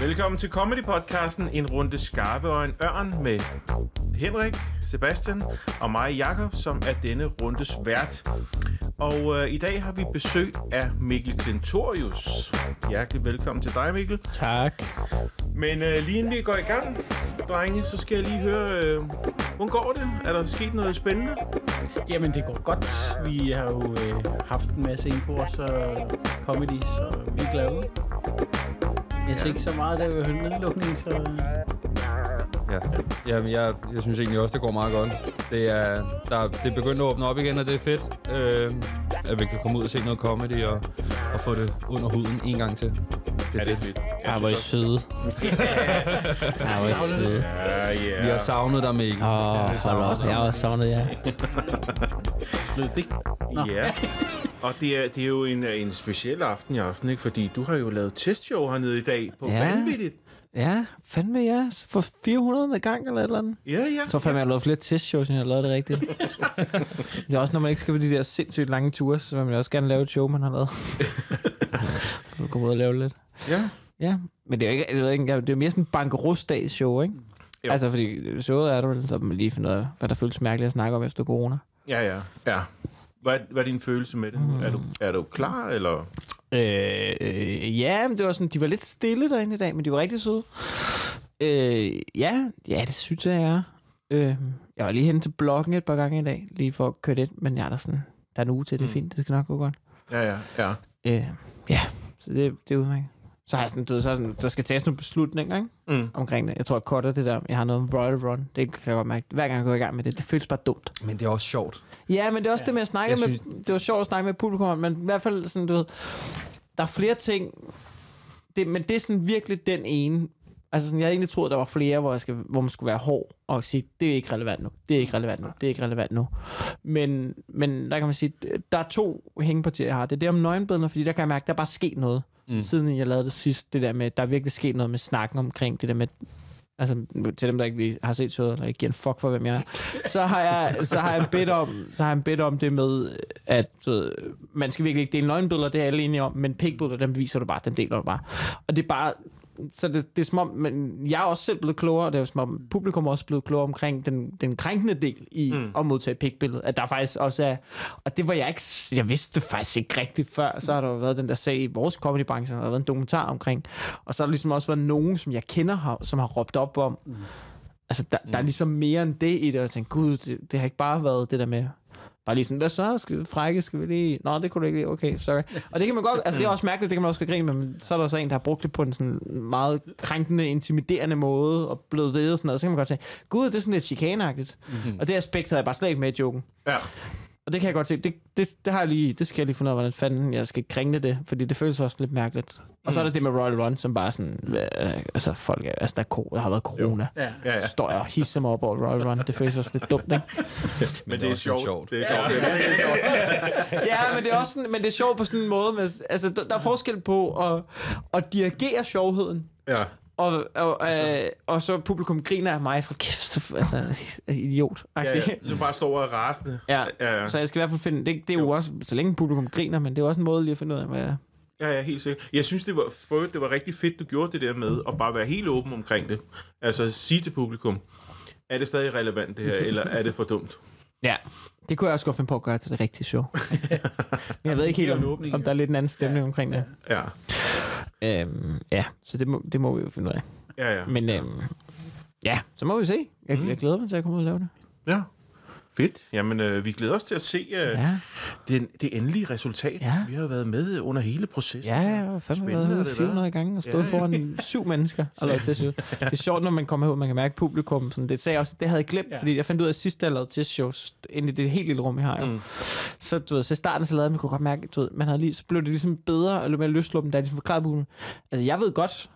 Velkommen til Comedy-podcasten En runde skarpe og en ørn med Henrik, Sebastian og mig, Jakob, som er denne rundes vært. Og øh, i dag har vi besøg af Mikkel Klintorius. Hjertelig velkommen til dig, Mikkel. Tak. Men øh, lige inden vi går i gang, drenge, så skal jeg lige høre, øh, hvordan går det? Er der sket noget spændende? Jamen, det går godt. Vi har jo øh, haft en masse indbords og comedy, så vi er glade. Jeg ser ikke så meget, der høre nedlukning, så... Ja. Jamen, jeg, jeg synes egentlig også, det går meget godt. Det er, der, det er begyndt at åbne op igen, og det er fedt, øh, at vi kan komme ud og se noget comedy og, og få det under huden en gang til. Det er fedt. fedt. Ja, hvor er I søde. Ja, hvor er I søde. Ja, ja. Vi har savnet dig, Mikkel. Åh, oh, hold op. Jeg har også savnet jer. Blevet det. Nå. Ja, og det er, det er jo en, en speciel aften i aften, ikke? fordi du har jo lavet testshow hernede i dag på ja. Ja. Vanvittigt. Ja, fandme ja. For 400. gang eller et eller andet. Ja, ja. Jeg tror fandme, jeg har lavet flere testshows, end jeg har lavet det rigtigt. det er også, når man ikke skal på de der sindssygt lange ture, så vil man også gerne lave et show, man har lavet. Så komme ud og lave lidt. ja. Ja, men det er jo ikke, jeg ved ikke, det er jo mere sådan en bankerosdags show, ikke? Jo. Altså, fordi showet er der vel, så man lige finder ud af, hvad der føles mærkeligt at snakke om efter corona. Ja, ja, ja. Hvad, hvad er din følelse med det? Mm. Er, du, er du klar, eller? Øh, øh, ja, men det var sådan, de var lidt stille derinde i dag, men de var rigtig søde. Øh, ja, ja, det synes jeg, jeg er. Øh, jeg var lige hen til bloggen et par gange i dag, lige for at køre det, men jeg er der sådan, der er en uge til, det er Mm. fint, det skal nok gå godt. Ja, ja, ja. Øh, ja, så det, det er udmærket. Så har jeg sådan, du ved, så sådan, der skal tages nogle beslutninger, ikke? Mm. Omkring det. Jeg tror, jeg cutter det der. Jeg har noget Royal Run. Det kan jeg godt mærke. Hver gang jeg går i gang med det, det føles bare dumt. Men det er også sjovt. Ja, men det er også ja. det med at snakke Jeg med... Det var sjovt at snakke med publikum, men i hvert fald sådan, du ved... Der er flere ting... Det, men det er sådan virkelig den ene... Altså sådan, jeg havde egentlig troet, der var flere, hvor, jeg skal, hvor man skulle være hård og sige, det er ikke relevant nu, det er ikke relevant nu, det er ikke relevant nu. Men, men der kan man sige, der er to hængepartier, jeg har. Det er det om nøgenbilleder, fordi der kan jeg mærke, der er bare sket noget, mm. Siden jeg lavede det sidst. Det der med, der er virkelig sket noget med snakken omkring det der med Altså, til dem, der ikke har set showet, eller ikke giver en fuck for, hvem jeg er, så har jeg, så har jeg bedt om, så har jeg bedt om det med, at så, man skal virkelig ikke dele nøgenbilleder, det er alle enige om, men pikbilleder, dem viser du bare, den deler du bare. Og det er bare, så det, det er som om, men jeg er også selv blevet klogere, og det er som om publikum er også blevet klogere omkring den, den krænkende del i mm. at modtage pikbilledet, at der faktisk også er, og det var jeg ikke, jeg vidste det faktisk ikke rigtigt før, så har der jo været den der sag i vores comedybranche, der har været en dokumentar omkring, og så har der ligesom også været nogen, som jeg kender, har, som har råbt op om, mm. altså der, der er ligesom mere end det i det, og jeg tænkte, gud, det, det har ikke bare været det der med, Bare lige sådan, hvad så? Skal vi frække? Skal vi lige... Nå, det kunne du ikke lide. Okay, sorry. Og det kan man godt... Altså, det er også mærkeligt, det kan man også godt grine med, men så er der så en, der har brugt det på en sådan meget krænkende, intimiderende måde, og blevet ved og sådan noget. Så kan man godt sige, gud, det er sådan lidt chikanagtigt. Mm-hmm. Og det aspekt havde jeg bare slet ikke med i joken. Ja. Og det kan jeg godt se. Det, det, det, har jeg lige, det skal jeg lige finde ud af, hvordan fanden jeg skal kringle det, fordi det føles også lidt mærkeligt. Og så er der det med Royal Run, som bare sådan, øh, altså folk er, altså der, er, ko- der har været corona. Ja. Ja, ja. Står jeg og hisser mig op over Royal Run. Det føles også lidt dumt, ikke? Men, det er sjovt. sjovt. Det er sjovt. Det er virkelig sjovt. ja, men det er også sådan, men det er sjovt på sådan en måde. Med, altså, der, der er forskel på at, at dirigere sjovheden, Ja. og, og, øh, og så publikum griner af mig for kæft, så, altså, idiot. Ja, ja. Du bare står og er rasende. Ja, Ja, ja. så jeg skal i hvert fald finde, det, det er jo, Jo. også, så længe publikum griner, men det er også en måde lige at finde ud af, hvad. Ja, ja, helt sikkert. Jeg synes, det var, for det var rigtig fedt, du gjorde det der med at bare være helt åben omkring det. Altså sige til publikum, er det stadig relevant det her, eller er det for dumt? Ja. Det kunne jeg også godt finde på at gøre til det rigtige show. men jeg ved ikke helt, om, åbning, om der er lidt en anden stemning ja. omkring det. Ja, Øhm, ja, så det må, det må vi jo finde ud af. ja, ja. Men øhm, ja, så må vi se. Jeg, mm. jeg glæder mig til at komme ud og lave det. Ja. Fedt. Jamen, øh, vi glæder os til at se øh, Ja. det, det endelige resultat. Ja. Vi har været med under hele processen. Ja, jeg har fandme Spændende været ude det 400 gange og stået Ja, foran syv mennesker og lavet testshow. Det er sjovt, når man kommer herud, man kan mærke publikum. Sådan, det sagde jeg også, det havde jeg glemt, Ja. fordi jeg fandt ud af, at sidst jeg lavede testshows, inde i det helt lille rum, vi har. Jo. Mm. Så, du ved, så i starten så lavede jeg, man kunne godt mærke, du ved, man havde lige, så blev det ligesom bedre, eller mere løsluppen, da jeg ligesom forklarede publikum. Altså, jeg ved godt,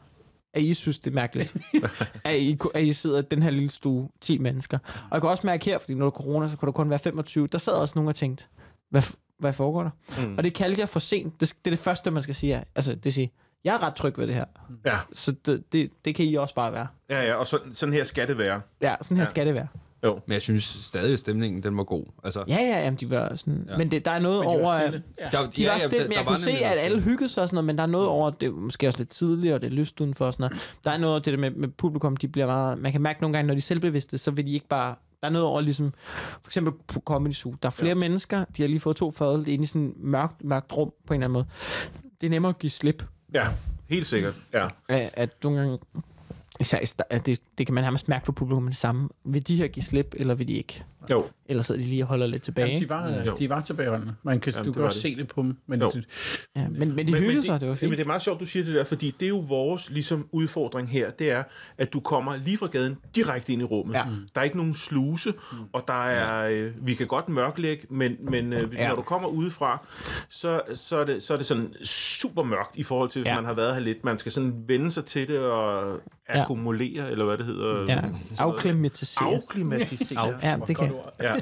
at I synes, det er mærkeligt, at, I, at I sidder i den her lille stue, 10 mennesker. Og jeg kan også mærke her, fordi når der er corona, så kunne der kun være 25. Der sad også nogen og tænkte, hvad, hvad foregår der? Mm. Og det kaldte jeg for sent. Det, det er det første, man skal sige. Altså, det siger, jeg er ret tryg ved det her. Ja, Så det, det, det kan I også bare være. ja, ja, og sådan, sådan her skal det være. Ja, sådan her ja. skal det være. Jo. Men jeg synes stadig, at stemningen den var god. Altså, Ja, ja, jamen, de var sådan... Ja. Ja. Men det, der er noget Men de var over... stille. Ja. der, De var stille, men jeg kunne se, at alle hyggede sig og sådan noget, men der er noget over, det er måske også lidt tidligt, og det er lyst udenfor og sådan noget. Der er noget over det der med, med publikum, de bliver meget, man kan mærke nogle gange, når de er selvbevidste, så vil de ikke bare, der er noget over ligesom, for eksempel på Comedy Zoo, der er flere ja. mennesker, de har lige fået to fadøl, det er inde i sådan et mørkt, mørkt rum på en eller anden måde. Det er nemmere at give slip, Ja, helt sikkert. Ja. at, at nogle gange, især, det, det kan man nærmest mærke på publikum med det samme. Vil de her give slip, eller vil de ikke? Jo, eller sidder de lige og holder lidt tilbage? Jamen, de, var, Jo. de var tilbageholdende. Man kan, Jamen, du kan også det. se det på dem. Men Jo. det, Ja, men, men de hyggede sig, det var Men fint. det er meget sjovt, du siger det der, fordi det er jo vores ligesom, udfordring her, det er, at du kommer lige fra gaden direkte ind i rummet. Ja. Der er ikke nogen sluse, og der er, øh, vi kan godt mørklægge, men, men øh, Ja. når du kommer udefra, så, så, er det, så er det sådan super mørkt i forhold til, hvis Ja. man har været her lidt. Man skal sådan vende sig til det og akkumulere, eller hvad det hedder. Ja, afklimatisere. Afklimatisere. Ja, det kan Ja.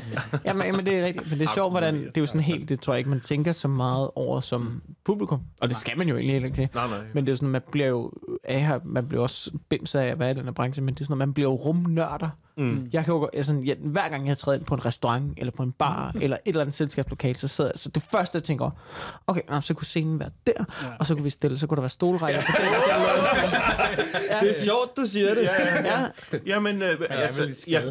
Ja, men, men det er rigtigt. Men det er sjovt, hvordan... Det er jo sådan helt... Det tror jeg ikke, man tænker så meget over som publikum. Og det skal man jo egentlig ikke. Nej, nej. Men det er sådan, man bliver jo af her, man bliver også bims af, hvad er den her branche, men det er sådan, at man bliver jo rumnørder. Mm. Jeg kan jo, jeg sådan, ja, hver gang jeg træder ind på en restaurant, eller på en bar, eller et eller andet selskabslokale, så sidder jeg, så det første, jeg tænker, okay, nå, så kunne scenen være der, ja. og så kunne vi stille, så kunne der være stolrækker på den. Det er sjovt, du siger det. Ja, Jamen, øh, altså, ja,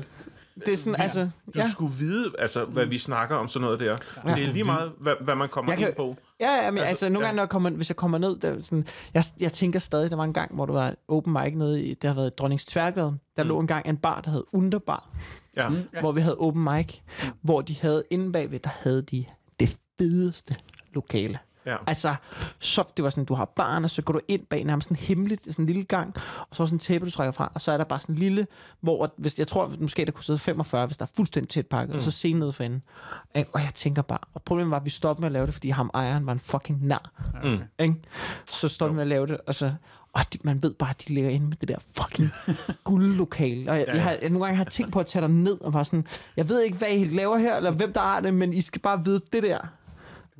det er sådan, altså, du ja. skulle vide, altså, hvad vi snakker om sådan noget der. Det er lige meget, hvad, hvad man kommer Jeg kan- ind på. Ja, ja, men altså, Altså, nogle ja. gange, når jeg kommer, hvis jeg kommer ned, der, er sådan, jeg, jeg tænker stadig, der var en gang, hvor der var open mic nede i, der har været Dronnings Tværgade. Der mm. lå en gang en bar, der hed Underbar, Ja. mm. hvor vi havde open mic, hvor de havde inde bagved, der havde de det fedeste lokale. Ja. Altså, så det var sådan, du har barn, og så går du ind bag nærmest sådan hemmeligt, sådan en lille gang, og så er sådan en tæppe, du trækker fra, og så er der bare sådan en lille, hvor, hvis, jeg tror, måske der kunne sidde 45, hvis der er fuldstændig tæt pakket, mm. og så scenen nede for enden. Ikke? Og jeg tænker bare, og problemet var, at vi stoppede med at lave det, fordi ham ejeren var en fucking nar. Mm. Ikke? Så stoppede vi med at lave det, og så, og de, man ved bare, at de ligger inde med det der fucking guldlokale. Og jeg, jeg, har, jeg, nogle gange har jeg tænkt på at tage dig ned og bare sådan, jeg ved ikke, hvad I laver her, eller hvem der er det, men I skal bare vide det der.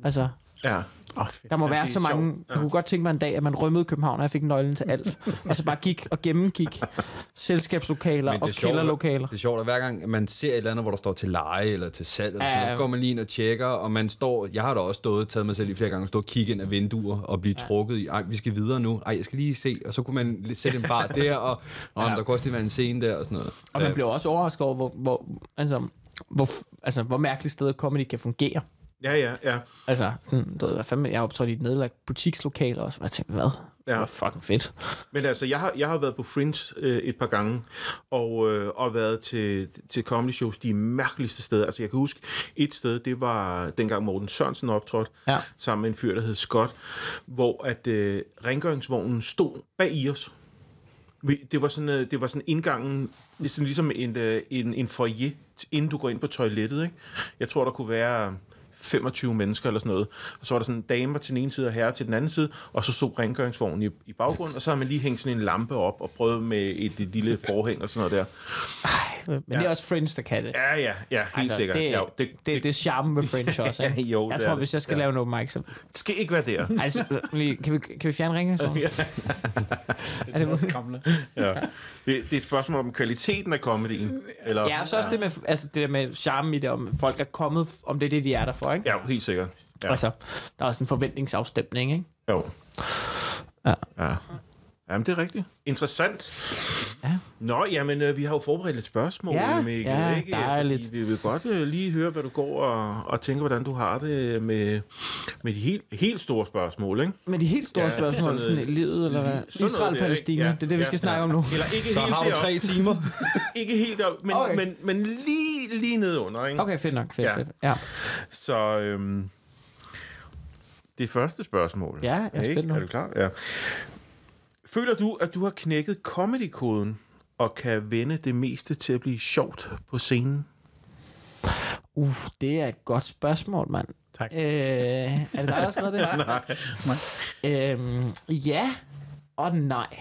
Altså, Ja. Oh, fedt. der må Ja, være så mange... sjovt. Jeg kunne godt tænke mig en dag, at man rømmede København, og jeg fik nøglen til alt. og så bare gik og gennemgik selskabslokaler og sjovt, kælderlokaler. Det er sjovt, at hver gang man ser et eller andet, hvor der står til leje eller til salg, eller sådan Ja. noget, går man lige ind og tjekker, og man står, jeg har da også stået, taget mig selv i flere gange, stå og kigge ind af vinduer og blive ja. trukket i, ej, vi skal videre nu, ej, jeg skal lige se, og så kunne man sætte en bar der, og, og Ja. der kunne også lige være en scene der, og sådan noget. Og man Ja. bliver også overrasket over, hvor, hvor, altså, hvor, altså, hvor mærkeligt sted comedy kan fungere. Ja, ja, ja. Altså, sådan, du ved, hvad fanden, jeg har optrådt i et nedlagt butikslokale også, og jeg tænkte, hvad? Det Ja. var fucking fedt. Men altså, jeg har, jeg har været på Fringe øh, et par gange, og, øh, og været til, til comedy shows de mærkeligste steder. Altså, jeg kan huske et sted, det var dengang Morten Sørensen optrådte, Ja. sammen med en fyr, der hed Scott, hvor at øh, rengøringsvognen stod bag i os. Det var sådan, øh, det var sådan indgangen, ligesom, ligesom en, øh, en, en foyer, inden du går ind på toilettet. Ikke? Jeg tror, der kunne være 25 mennesker eller sådan noget. Og så var der sådan damer til den ene side og herrer til den anden side, og så stod rengøringsvognen i, i baggrunden, og så har man lige hængt sådan en lampe op og prøvet med et, et lille forhæng og sådan noget der. Men ja. det er også Fringe, der kan det. Ja, ja, ja, helt altså, sikkert. Det, ja, det, det, det er charmen ved Fringe også, ikke? Jo, jeg det tror, er hvis det. jeg skal Ja. lave en open mic, så... det skal ikke være der. Altså, lige, kan, vi, kan vi fjerne? Så? Det er også. Ja. Det, det er et spørgsmål om kvaliteten af komedien. Eller, Ja, og så også det med, altså, det der med charmen i det, om folk er kommet, om det er det, de er der for, ikke? Ja, helt sikkert. Ja. Altså, der er også en forventningsafstemning, ikke? Jo. Ja. ja. Jamen, det er rigtigt. Interessant. Ja. Nå, jamen, øh, vi har jo forberedt et spørgsmål, Ja, Mikkel, ja, ikke? dejligt. Fordi vi vil godt øh, lige høre, hvad du går og, og tænker, hvordan du har det med, med de helt, helt store spørgsmål, ikke? Men de helt store Ja, spørgsmål, sådan sådan, livet, eller hvad? Israel-Palæstina? Ja, det er det, vi ja, skal snakke ja. om nu. Eller ikke Så helt har du tre timer. Ikke helt deroppe, men, Okay. men, men lige, lige nedenunder, ikke? Okay, fedt nok, fedt, Ja. fedt. Ja. Så øhm, det første spørgsmål. Ja, jeg er spændt nu. Er du klar? Ja. Føler du, at du har knækket comedy-koden og kan vende det meste til at blive sjovt på scenen? Uh, det er et godt spørgsmål, mand. Tak. Øh, er det dig, der har skrevet det? nej. Øhm, ja og nej.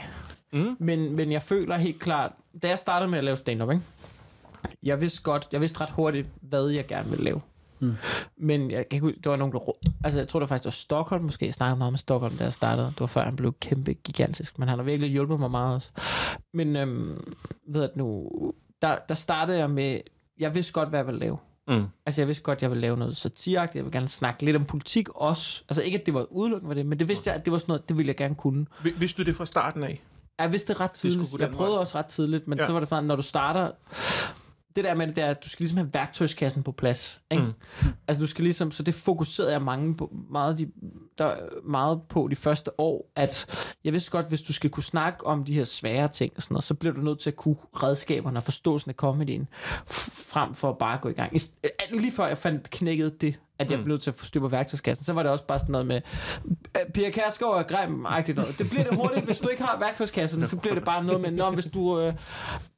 Mm. Men, men jeg føler helt klart, da jeg startede med at lave stand-up, ikke? Jeg vidste godt, jeg vidste ret hurtigt, hvad jeg gerne ville lave. Mm. Men jeg kan ikke, det var nogen, der, altså jeg tror det var faktisk, det var Stockholm måske, jeg snakkede meget med Stockholm, da jeg startede. Det var før han blev kæmpe gigantisk, men han har virkelig hjulpet mig meget også. Men øhm, ved at nu, der, der startede jeg med jeg vidste godt, hvad jeg ville lave. Mm. Altså, jeg vidste godt, jeg ville lave noget satireagtigt. Jeg ville gerne snakke lidt om politik også. Altså, ikke, at det var udelukkende var det, men det vidste jeg, at det var sådan noget, det ville jeg gerne kunne. Vi- Vidste du det fra starten af? Jeg vidste det ret tidligt. gå Jeg prøvede også ret tidligt, men ja. så var det sådan, når du starter... Det der med det der, at du skal ligesom have værktøjskassen på plads. Ikke? Mm. Mm. Altså du skal ligesom, så det fokuserede jeg mange på, meget, de, der, meget på de første år, at jeg vidste godt, hvis du skal kunne snakke om de her svære ting og sådan noget, så bliver du nødt til at kunne redskaberne og forståelsen af komedien, f- frem for at bare gå i gang. Lige før jeg fandt knækket det, at jeg Mm. blev nødt til at få styr på værktøjskassen, så var det også bare sådan noget med, "Øh, Pia Kærsgaard er grim noget. Det bliver det hurtigt, hvis du ikke har værktøjskassen, så bliver det bare noget med, Nå, hvis du, øh,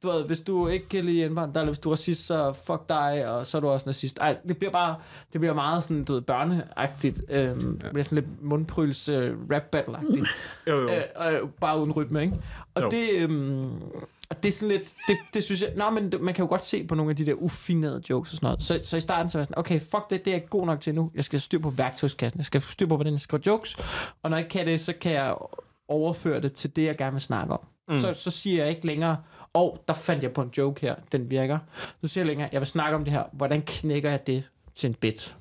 du ved, hvis du ikke kan lide indvandrere, eller hvis du er racist, så fuck dig, og så er du også nazist. Ej, det bliver bare, det bliver meget sådan, du ved, børneagtigt. Øh, det bliver sådan lidt mundpryls øh, rap battle-agtigt. Jo, jo. Øh, øh, bare uden rytme, ikke? Og Jo. det, øhm, og det er sådan lidt, det, det synes jeg, nå, men man kan jo godt se på nogle af de der ufinerede jokes og sådan noget. Så, så i starten så var jeg sådan, okay, fuck det, det er jeg god nok til nu. Jeg skal styr på værktøjskassen. Jeg skal styr på, hvordan jeg skriver jokes. Og når jeg ikke kan det, så kan jeg overføre det til det, jeg gerne vil snakke om. Mm. Så, så siger jeg ikke længere, åh, oh, der fandt jeg på en joke her, den virker. Nu siger jeg længere, jeg vil snakke om det her. Hvordan knækker jeg det til en bit?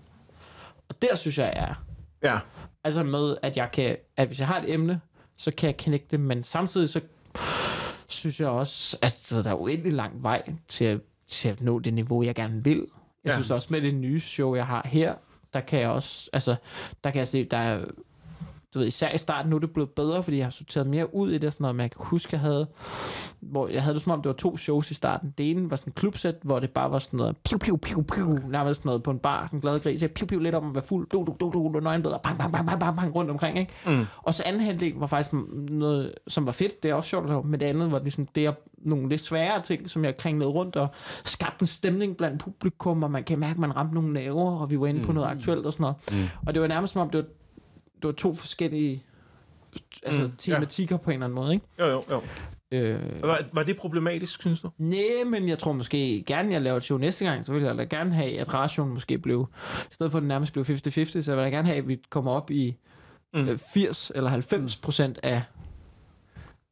Og der synes jeg, jeg er. Ja. Altså med, at jeg kan, at hvis jeg har et emne, så kan jeg knække det, men samtidig så synes jeg også, at der er uendelig lang vej til at, til at nå det niveau, jeg gerne vil. Jeg Ja. synes også med det nye show, jeg har her, der kan jeg også, altså, der kan jeg se, der er, du ved, især i starten, nu er det blevet bedre, fordi jeg har sorteret mere ud i det, sådan noget, men jeg kan huske, jeg havde, hvor jeg havde det som om, det var to shows i starten. Det ene var sådan en klubsæt, hvor det bare var sådan noget, piu, piu, piu, piu, nærmest sådan noget på en bar, den glade gris, jeg piu, piu, lidt om at være fuld, du, du, du, du, du, nøgenbilleder, bang, bang, bang, bang, bang, bang, rundt omkring, ikke? Mm. Og så anden halvdel var faktisk noget, som var fedt, det er også sjovt at lave, men det andet var ligesom det, jeg, nogle lidt sværere ting, som jeg kringlede rundt og skabte en stemning blandt publikum, og man kan mærke, at man ramte nogle naver, og vi var inde på noget aktuelt og sådan noget. Mm. Og det var nærmest som om, det var, det var to forskellige altså, Mm, mm, ja. tematikker på en eller anden måde, ikke? Jo, jo, jo. Øh, Var, var det problematisk, synes du? Nej, men jeg tror måske gerne, jeg laver et show næste gang, så vil jeg da gerne have, at ratioen måske blev, i stedet for at den nærmest blev 50-50, så vil jeg gerne have, at vi kommer op i Mm. mm. 80 eller 90 procent af,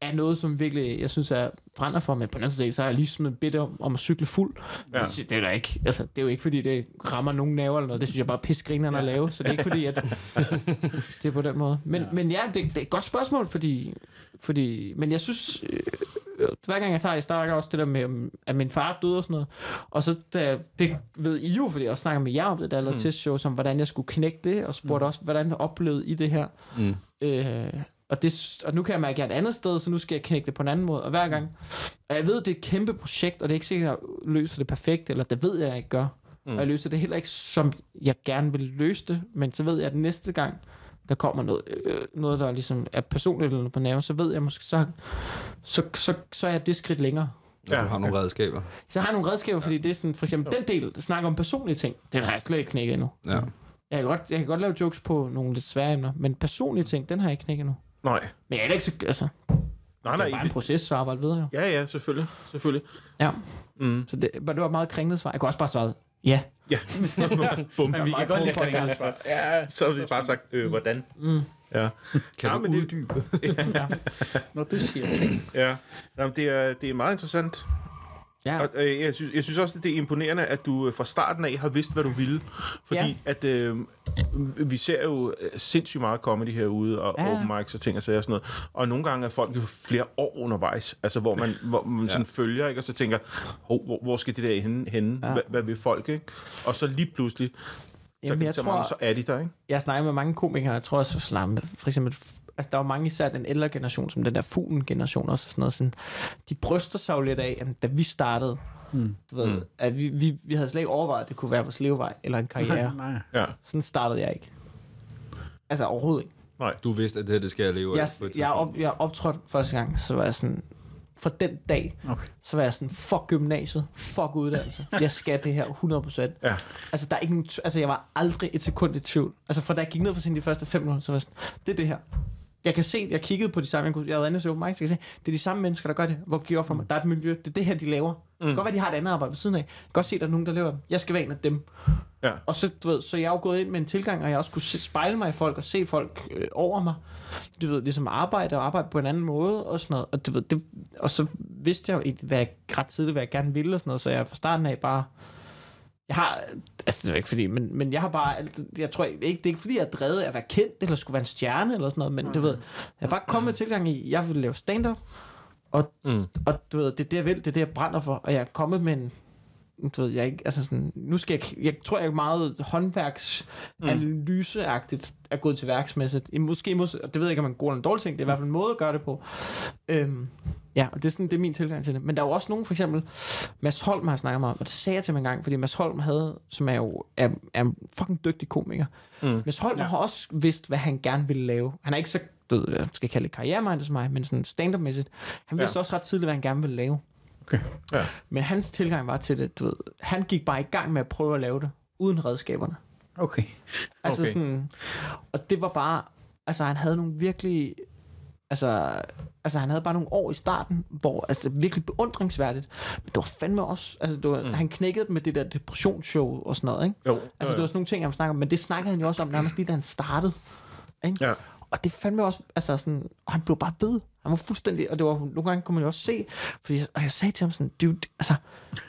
af noget, som virkelig, jeg synes, er brænder for, men på den anden side, så har jeg lige smidt bedt om, om at cykle fuld. Ja. Ja. Det, det, er da ikke, altså, det er jo ikke, fordi det rammer nogen naver eller noget, det synes jeg bare er pissegrinerne at lave, så det er ikke fordi, at det er på den måde. Men ja, men ja det, det er et godt spørgsmål, fordi, fordi men jeg synes, øh, hver gang jeg tager, jeg snakker også det der med, at min far døde og sådan noget. Og så, da, det ved I jo, fordi jeg også snakker med jer om det, jeg lavede Mm. testshows, om hvordan jeg skulle knække det, og spurgte også, hvordan oplevede i det her. Mm. Øh, og, det, og nu kan jeg mærke, at jeg er et andet sted, så nu skal jeg knække det på en anden måde. Og hver gang, og jeg ved, det er et kæmpe projekt, og det er ikke sikkert, at jeg løser det perfekt, eller det ved jeg, jeg ikke gør. Mm. Og jeg løser det heller ikke, som jeg gerne vil løse det, men så ved jeg, at næste gang, der kommer noget, øh, noget der ligesom er personligt eller noget på nerven, så ved jeg måske, så, så, så, så er jeg det skridt længere. Ja, Ja, du har nogle redskaber. Så jeg har nogle redskaber, fordi det er sådan, for eksempel den del, der snakker om personlige ting, det har jeg slet ikke knækket endnu. Ja. Jeg kan, godt, jeg kan godt lave jokes på nogle lidt svære emner, men personlige ting, den har jeg ikke knækket endnu. Nej. Men jeg er ikke så, altså, Nej, det nej. er bare en proces, så arbejde videre jo. Ja, ja, selvfølgelig. Selvfølgelig. Ja. Mm. Så det, men det var et meget kringlet svar. Jeg kunne også bare svare, ja. Ja. Bum. Men vi kan godt lide podcast. Ja, så har vi bare sagt, øh, hvordan? Mm. Ja. Kan Ja, du det- uddybe? ja. Når du siger det. Ja. Jamen, det, er, det er meget interessant. Ja. Og, øh, jeg, synes, jeg synes også, at det er imponerende, at du øh, fra starten af har vidst, hvad du ville. Fordi Ja. at øh, vi ser jo øh, sindssygt meget comedy herude, og Ja, open mics og ting og sager og sådan noget. Og nogle gange er folk jo flere år undervejs, altså hvor man, hvor man sådan følger, ikke? og så tænker, hvor, hvor skal det der henne? henne? Ja. Hvad, hvad vil folk? Ikke? Og så lige pludselig, Jamen, kan jeg så, tror, mange, så er de der. Ikke? jeg snakker med mange komikere, jeg tror også, slam, for eksempel, altså der er jo mange især den ældre generation, som den der fuglen generation også, og sådan noget, sådan, de bryster sig jo lidt af, at da vi startede, Mm. du ved, Mm. at vi, vi, vi havde slet ikke overvejet, at det kunne være vores levevej, eller en karriere. Nej. Ja. sådan startede jeg ikke. Altså overhovedet ikke. Du vidste, at det her, det skal jeg leve Jeg, af. jeg, op, jeg optrådte første gang, så var jeg sådan, fra den dag, Okay. så var jeg sådan, fuck gymnasiet, fuck uddannelse. Jeg skal det her 100%. Ja. Altså, der er ikke altså, jeg var aldrig et sekund i tvivl. Altså, fra da jeg gik ned for sin de første fem minutter, så var jeg sådan, det er det her. Jeg kan se, jeg kiggede på de samme, jeg, kunne, jeg havde andet til mic, så jeg kan se, det er de samme mennesker, der gør det. Hvor giver for mig? Der er et miljø, det er det her, de laver. Mm. Det kan godt være, de har et andet arbejde ved siden af. Jeg kan godt se, at der er nogen, der laver. Jeg skal være en af dem. Ja. Og så, du ved, så jeg er jo gået ind med en tilgang, og jeg også kunne se, spejle mig i folk og se folk øh, over mig. Du ved, ligesom arbejde og arbejde på en anden måde og sådan noget. Og, du ved, det, og så vidste jeg jo egentlig, hvad jeg, ret tidligt, hvad jeg gerne ville og sådan noget, så jeg fra starten af bare... Jeg har, altså det er ikke fordi, men, men jeg har bare, jeg tror ikke, det er ikke fordi, jeg er drevet af at være kendt, eller skulle være en stjerne, eller sådan noget, men du ved, jeg er bare kommet med tilgang i, jeg vil lave stand-up, og, Mm. og du ved, det er det, jeg vil, det er det, jeg brænder for, og jeg er kommet med en, du ved, jeg ikke, altså sådan, nu skal jeg, jeg tror, jeg er meget håndværksanalyseagtigt er gået til værksmæssigt. I- Måske, mås- og det ved jeg ikke, om man er god eller en dårlig ting, det er i hvert fald en måde at gøre det på. Øhm, ja, og det er, sådan, det er min tilgang til det. Men der er jo også nogen, for eksempel, Mads Holm har jeg snakket meget om, og det sagde jeg til mig en gang, fordi Mads Holm havde, som er jo er, er en fucking dygtig komiker. Mm. Mads Holm ja. har også vidst, hvad han gerne ville lave. Han er ikke så, du ved, jeg skal kalde det karrieremindet som mig, men sådan stand-up-mæssigt. Han vidste Ja. også ret tidligt, hvad han gerne ville lave. Okay. Ja. Men hans tilgang var til det, du ved, han gik bare i gang med at prøve at lave det, uden redskaberne. Okay. Altså Okay. sådan, og det var bare, altså han havde nogle virkelig, altså, altså han havde bare nogle år i starten, hvor, altså virkelig beundringsværdigt, men det var fandme også, altså det var, mm. han knækkede det med det der depressionsshow og sådan noget, ikke? Jo, Altså det var sådan nogle ting, han snakkede om, men det snakkede han jo også om nærmest lige da han startede, ikke? Ja. Og det fandme også, altså sådan, og han blev bare ved. Han var fuldstændig, og det var, nogle gange kunne man jo også se, fordi og jeg sagde til ham sådan, dude, altså,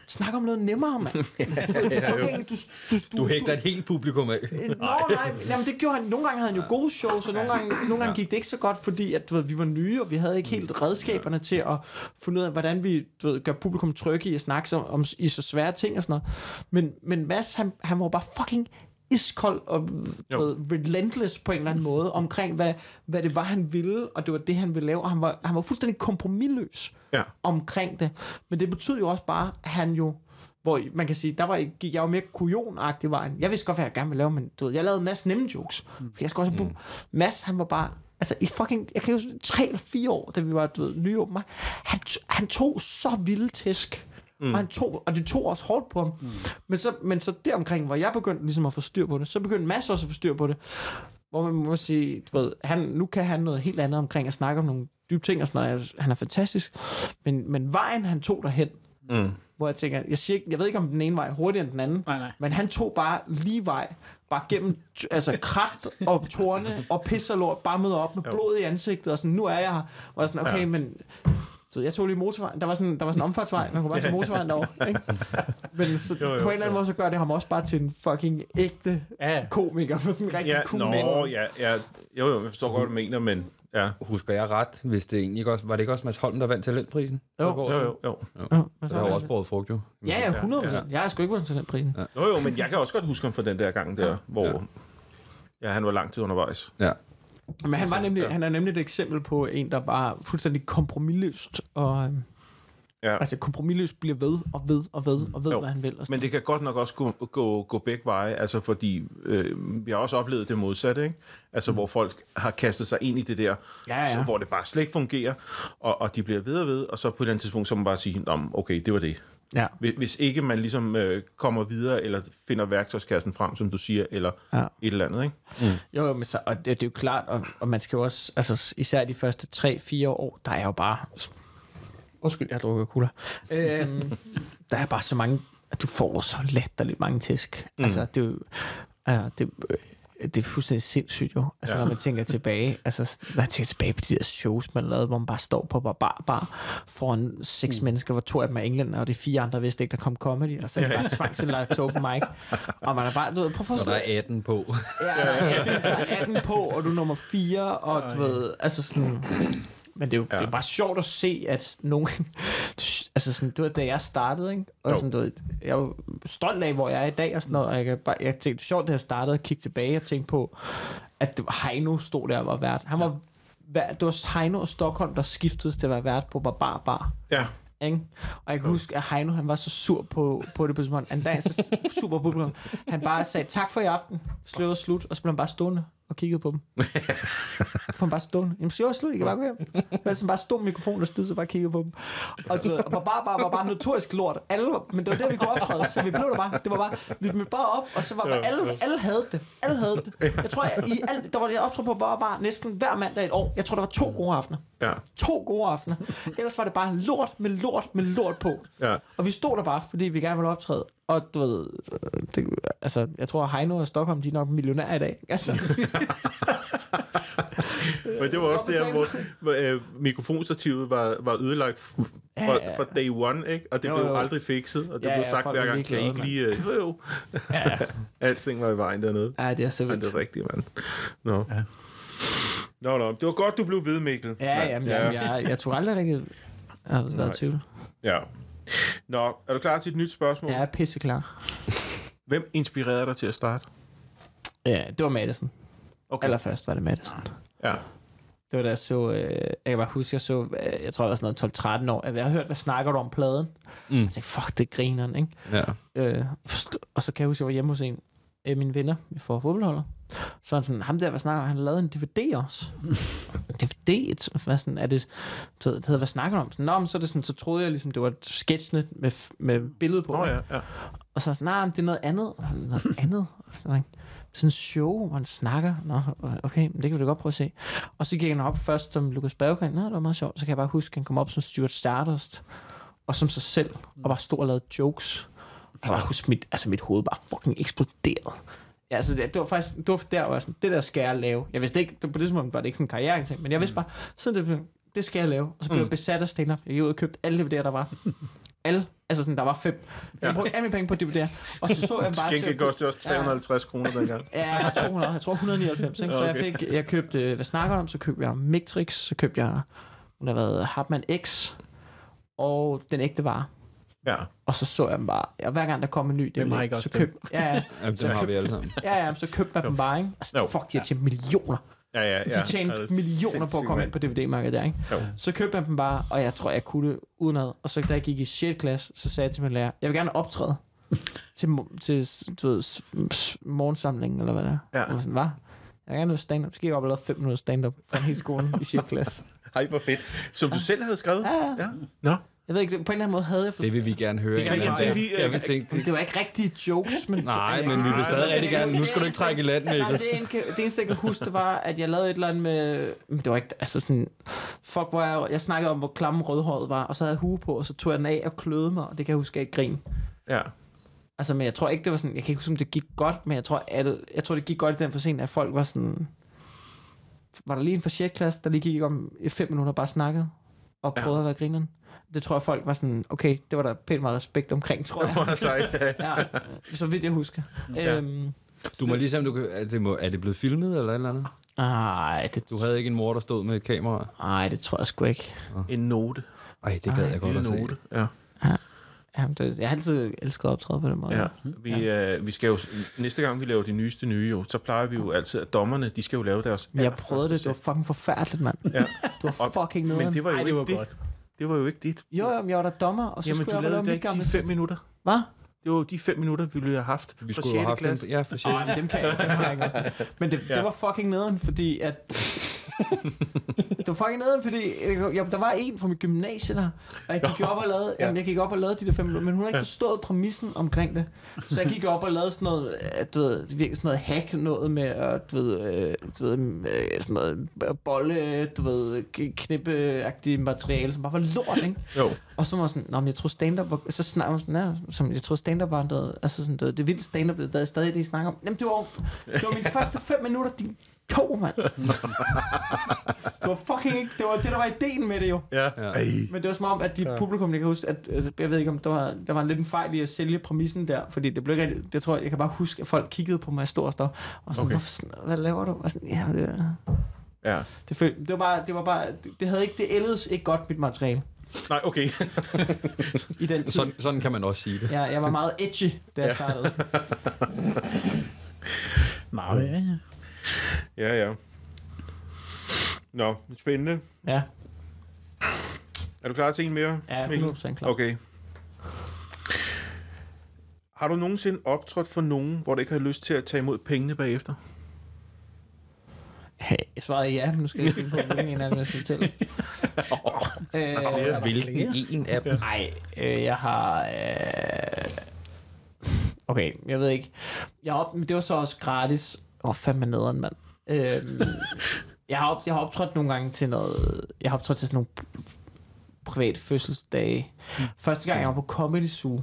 snak om noget nemmere, mand. Du, fucking- du, du, du, Du hægter et helt publikum af. Nå, nej, jamen det gjorde han. Nogle gange havde han jo gode shows, og nogle gange, nogle gange gik det ikke så godt, fordi at, du ved, vi var nye, og vi havde ikke helt redskaberne til at finde ud af, hvordan vi du ved, gør publikum trygge i at snakke så, om, i så svære ting og sådan noget. Men, men Mads, han, han var bare fucking iskold og ved, relentless på en eller anden måde omkring, hvad, hvad det var, han ville, og det var det, han ville lave, og han var, han var fuldstændig kompromilløs Ja. omkring det. Men det betød jo også bare, at han jo hvor man kan sige, der var, jeg jo mere kujonagtig vejen. Jeg vidste godt, hvad jeg gerne ville lave, men du ved, jeg lavede en masse nemme jokes. For jeg skal også mm. Mads, han var bare, altså i fucking, jeg kan jo tre eller fire år, da vi var, du ved, nye åben, han, han tog så vilde tæsk. Mm. Og, han tog, og det tog også hårdt på ham. Mm. Men, så, men så deromkring, hvor jeg begyndte ligesom at få styr på det, så begyndte Mads også at få styr på det. Hvor man må sige, du ved, han, nu kan han noget helt andet omkring at snakke om nogle dybe ting og sådan noget. Han er fantastisk. Men, men vejen, han tog derhen, Mm. hvor jeg tænker, jeg, siger ikke, jeg ved ikke, om den ene vej er hurtigere end den anden, Nej, nej. men han tog bare lige vej, bare gennem altså, krat og tårne og pis og lort, bare møder op med blod i ansigtet, og sådan, nu er jeg her. Og sådan, okay, ja. men... Så jeg tog lige motorvejen. Der var sådan, der var sådan en omfartsvej. Man kunne bare tage motorvejen derovre. Ikke? Men så, Jo, jo, jo, jo, på en eller anden jo. måde, så gør det ham også bare til en fucking ægte Ja. komiker. På sådan en rigtig Ja, cool nå, måde. ja, ja. Jo, jo, jeg forstår godt, hvad du mener, men ja. Husker jeg ret, hvis det egentlig ikke også... Var det ikke også Mads Holm, der vandt talentprisen? Jo, For Jo, jo, jo. Ja, Så men så det har jo også båret frugt, jo. Ja, ja, 100 procent. Jeg har sgu ikke vundet til den prisen. Ja. Jo, jo, men jeg kan også godt huske ham fra den der gang der, hvor Ja. ja, han var lang tid undervejs. Ja. Men han, var nemlig, ja. han er nemlig et eksempel på en, der var fuldstændig kompromilløst. Og, øhm, Ja. Altså kompromilløst bliver ved og ved og ved og ved, Jo. hvad han vil. Og sådan Men det kan godt nok også gå, gå, gå begge veje, altså fordi øh, vi har også oplevet det modsatte, ikke? Altså mm. hvor folk har kastet sig ind i det der, Ja, ja. Så, hvor det bare slet ikke fungerer, og, og de bliver ved og ved, og så på et eller andet tidspunkt, så må man bare sige, Nå, okay, det var det. Ja. Hvis, hvis ikke man ligesom øh, kommer videre, eller finder værktøjskassen frem, som du siger, eller Ja. et eller andet, ikke? Jo, jo, men så, og det, det er jo klart, og, og man skal jo også, altså især de første 3-4 år, der er jo bare, undskyld, jeg drukker cola, øhm, der er bare så mange, at du får så latterligt mange tæsk. Mm. Altså, det er jo, altså, det, øh, det er fuldstændig sindssygt jo. Altså, ja. når man tænker tilbage, altså, når jeg tænker tilbage på de der shows, man lavede, hvor man bare står på barbar bar foran seks mm. mennesker, hvor to af dem er englænder, og de fire andre vidste ikke, der kom comedy, og så er det bare tvangsindlagt til open mic. Og man er bare, du ved, prøv at Og der er 18 på. Ja, der er 18, der er 18 på, og du er nummer 4, og du ved, altså sådan... Men det er jo ja. det er bare sjovt at se, at nogen... altså sådan, det var da jeg startede, ikke? Og Jo. sådan, du ved, jeg er jo stolt af, hvor jeg er i dag og sådan noget, og jeg, kan bare, jeg tænkte, det er sjovt, da jeg startede at kigge tilbage og tænke på, at det var Heino stod der og var vært. Han var, vært- det var Heino og Stockholm, der skiftede til at være vært på Barbar Bar. Ja. Ikke? Og jeg kan huske, at Heino han var så sur på, på det på tidspunkt. Han dag så super på publikum. Han bare sagde, tak for i aften. Sløret slut. Og så blev han bare stående og kiggede på dem. Så var bare stående. Jamen, var slut, I kan bare gå hjem. Men så bare stod mikrofonen og stod, så bare kiggede på dem. Og du ved, og var bare, bare, var bare notorisk lort. Alle var, men det var der, vi kunne optræde, så vi blev der bare. Det var bare, vi mødte bare op, og så var bare, alle, alle havde det. Alle havde det. Jeg tror, jeg, i alt, der var det, jeg optrådte på bare, bare næsten hver mandag et år. Jeg tror, der var to gode aftener. Ja. To gode aftener. Ellers var det bare lort med lort med lort på. Ja. Og vi stod der bare, fordi vi gerne ville optræde. Og du ved, det, altså, jeg tror, Heino og Stockholm, de er nok millionærer i dag. Altså, Men det var også der, hvor, hvor øh, mikrofonstativet var, var ødelagt fra, Ja, ja. fra day one, ikke? Og det Jo, blev jo. aldrig fikset, og det Ja, blev ja, sagt folk hver gang, kan I ikke lige... Øh, jo, jo. Ja, Alting var i vejen dernede. ja det er så vildt. det er rigtigt, mand. Nå. Ja. Nå, nå. Det var godt, du blev ved, Mikkel. Ja, jamen, jamen, jeg, jeg tror aldrig rigtig, jeg har været i tvivl. Ja. Nå, er du klar til et nyt spørgsmål? Jeg er pisseklar. Hvem inspirerede dig til at starte? Ja, det var Madison. Okay. Allerførst var det Madison. Ja. Det var da jeg så, øh, jeg kan bare huske, jeg så, øh, jeg tror jeg var sådan noget 12-13 år, jeg har hørt, hvad snakker du om pladen? Mm. Jeg tænkte, fuck, det griner ikke? Ja. Øh, og så kan jeg huske, jeg var hjemme hos en af mine venner for fodboldholder. Så var han sådan, ham der, hvad snakker? Han lavede en DVD også. DVD? Hvad sådan, er det, det hedder, hvad snakker du om? Sådan, Nå, men så, er det sådan, så troede jeg ligesom, det var et sketsnet med, med billede på. Nå ja, ja. Og så sådan, nej, det er noget andet. Noget andet? Sådan, sådan en show, hvor han snakker. Nå, okay, men det kan vi da godt prøve at se. Og så gik han op først som Lukas Berggren. Nå, det var meget sjovt. Så kan jeg bare huske, at han kom op som Stuart Stardust. Og som sig selv. Og bare stod og lavede jokes. Jeg bare huske, mit, altså mit hoved bare fucking eksploderede. Ja, altså det, det var faktisk, det var der, jeg sådan, det der skal jeg lave. Jeg vidste ikke, det, på det tidspunkt var det ikke sådan en karriere, ting, men jeg vidste bare, sådan det, det skal jeg lave. Og så blev jeg besat af stand-up. Jeg gik ud og købte alle DVD'er, der var. Alle. Altså sådan, der var fem. Jeg brugte alle mine penge på DVD'er. Og så så jeg bare... Gengæld kostede også 350 kroner dengang. Ja, 200, jeg tror 199. Ikke? Så jeg, Okay. fik, jeg købte, øh, hvad snakker om? Så købte jeg Mictrix, så købte jeg, hun har været Hartmann X, og Den Ægte Vare. Ja. Og så så jeg dem bare. Ja, hver gang der kom en ny Hvem DVD, har ikke også så købte, ja, ja, Jamen, dem har vi alle sammen. ja, ja, så købte man dem bare, ikke? Altså, Jo. fuck, de har tjent millioner. Ja, ja, ja. De tjente Ja, er millioner på at komme ind på DVD-markedet der, ikke? Jo. Så købte jeg dem bare, og jeg tror, jeg kunne det udenad. Og så da jeg gik i 6. klasse, så sagde jeg til min lærer, jeg vil gerne optræde til, til du ved, morgensamlingen, eller hvad det er. Ja. Og sådan, hvad? Jeg vil gerne noget stand-up. Så gik jeg op og lavede 5 minutter stand-up for hele skolen i 6. klasse. Ej, hvor fedt. Som du selv havde skrevet? Ja, ja. Ja. Nå. Jeg ved ikke, på en eller anden måde havde jeg for... Det vil vi gerne høre. Det kan jeg lige, øh, Jeg vil tænke, Men det var ikke rigtige jokes, men... Nej, men vi vil stadig rigtig gerne. Nu skal du ikke trække i land, Mikkel. det, eneste, det eneste, jeg kan huske, det var, at jeg lavede et eller andet med... Det var ikke... Altså sådan... Fuck, hvor jeg, jeg snakkede om, hvor klamme rødhåret var, og så havde jeg hue på, og så tog jeg den af og kløede mig, og det kan jeg huske, at jeg grin. Ja. Altså, men jeg tror ikke, det var sådan... Jeg kan ikke huske, om det gik godt, men jeg tror, at, jeg tror det gik godt i den forsen, at folk var sådan... Var der lige en fra 6. klasse, der lige gik om i fem minutter og bare snakkede, og Ja. prøvede at være grineren? Det tror jeg, folk var sådan, okay, det var der pænt meget respekt omkring, tror Det var jeg. sejt. ja, så vidt jeg husker. Ja. Øhm, Du må lige se, om du kan... Er det, må, er det blevet filmet eller et eller andet? ej, det, Du havde ikke en mor, der stod med et kamera? ej, det tror jeg sgu ikke. En note. Ej, det gad jeg godt at se. note. Ja. Jamen, det, jeg har altid elsket at optræde på den måde. Ja, vi, øh, vi skal jo, næste gang vi laver de nyeste nye, jo, så plejer vi jo altid, at dommerne, de skal jo lave deres jeg prøvede det, det var fucking forfærdeligt, mand. Ja. Det var fucking noget. Men det var jo Ej, det ikke var det. godt. Det var jo ikke dit. Jo, jo, men jeg var der dommer, og så Jamen, skulle du jeg lavede lave da mit ikke gamle de fem minutter. Hvad? Det var jo de fem minutter, vi ville have haft Vi fra skulle have 6. haft klasse. dem. Ja, for shit. men dem kan jeg, dem har jeg ikke. Men det, Ja. det var fucking nederen, fordi at... det var fucking nederen, fordi jeg, der var en fra mit gymnasie der, og jeg gik jo op og lavede, Ja. jamen, jeg gik op og lavede de der fem minutter, men hun har ikke forstået præmissen omkring det. Så jeg gik op og lavede sådan noget, øh, du ved, det virkede sådan noget hack noget med, at, du ved, øh, du ved øh, sådan noget bolle, du ved, knippeagtigt materiale, som bare var lort, ikke? Jo. Og så var sådan, Nå, men jeg tror stand-up var, så snakker sådan, ja, som, jeg tror stand-up var noget, altså sådan, det, det vilde stand-up, det er stadig det, I snakker om. Jamen, det var, det var mine første fem minutter, din ko, mand. det var fucking ikke, det var det, der var ideen med det jo. Ja. Ja. Men det var som om, at de Ja. publikum, jeg kan huske, at, altså, jeg ved ikke, om der var, der var en lidt en fejl i at sælge præmissen der, fordi det blev ikke rigtig, det tror jeg, jeg kan bare huske, at folk kiggede på mig stor og sådan, Okay. sådan, hvad laver du? Og sådan, ja, det, Ja. det, føl, det, var bare, det var bare, det havde ikke, det ældes ikke godt, mit materiale, Nej, okay. i den tid. Sådan, sådan kan man også sige det. Ja, jeg var meget edgy, da jeg Ja. startede. Nå, ja, ja. Ja. Nå, spændende. Ja, Er du klar til en mere? ja Mikkel? 100% klar. Okay. Har du nogensinde optrådt for nogen, hvor du ikke har lyst til at tage imod pengene bagefter? Jeg svarede ja, men nu skal jeg finde på, hvilken en af dem jeg skal fortælle. øh, Hvilken en af dem? Nej, øh, jeg har... Øh... Okay, jeg ved ikke. Jeg op... Det var så også gratis. Åh, oh, fandme nederen, mand. Øh... jeg, har op... jeg har optrådt nogle gange til noget... Jeg har optrådt til sådan nogle privat fødselsdage. Første gang, jeg var på Comedy Zoo.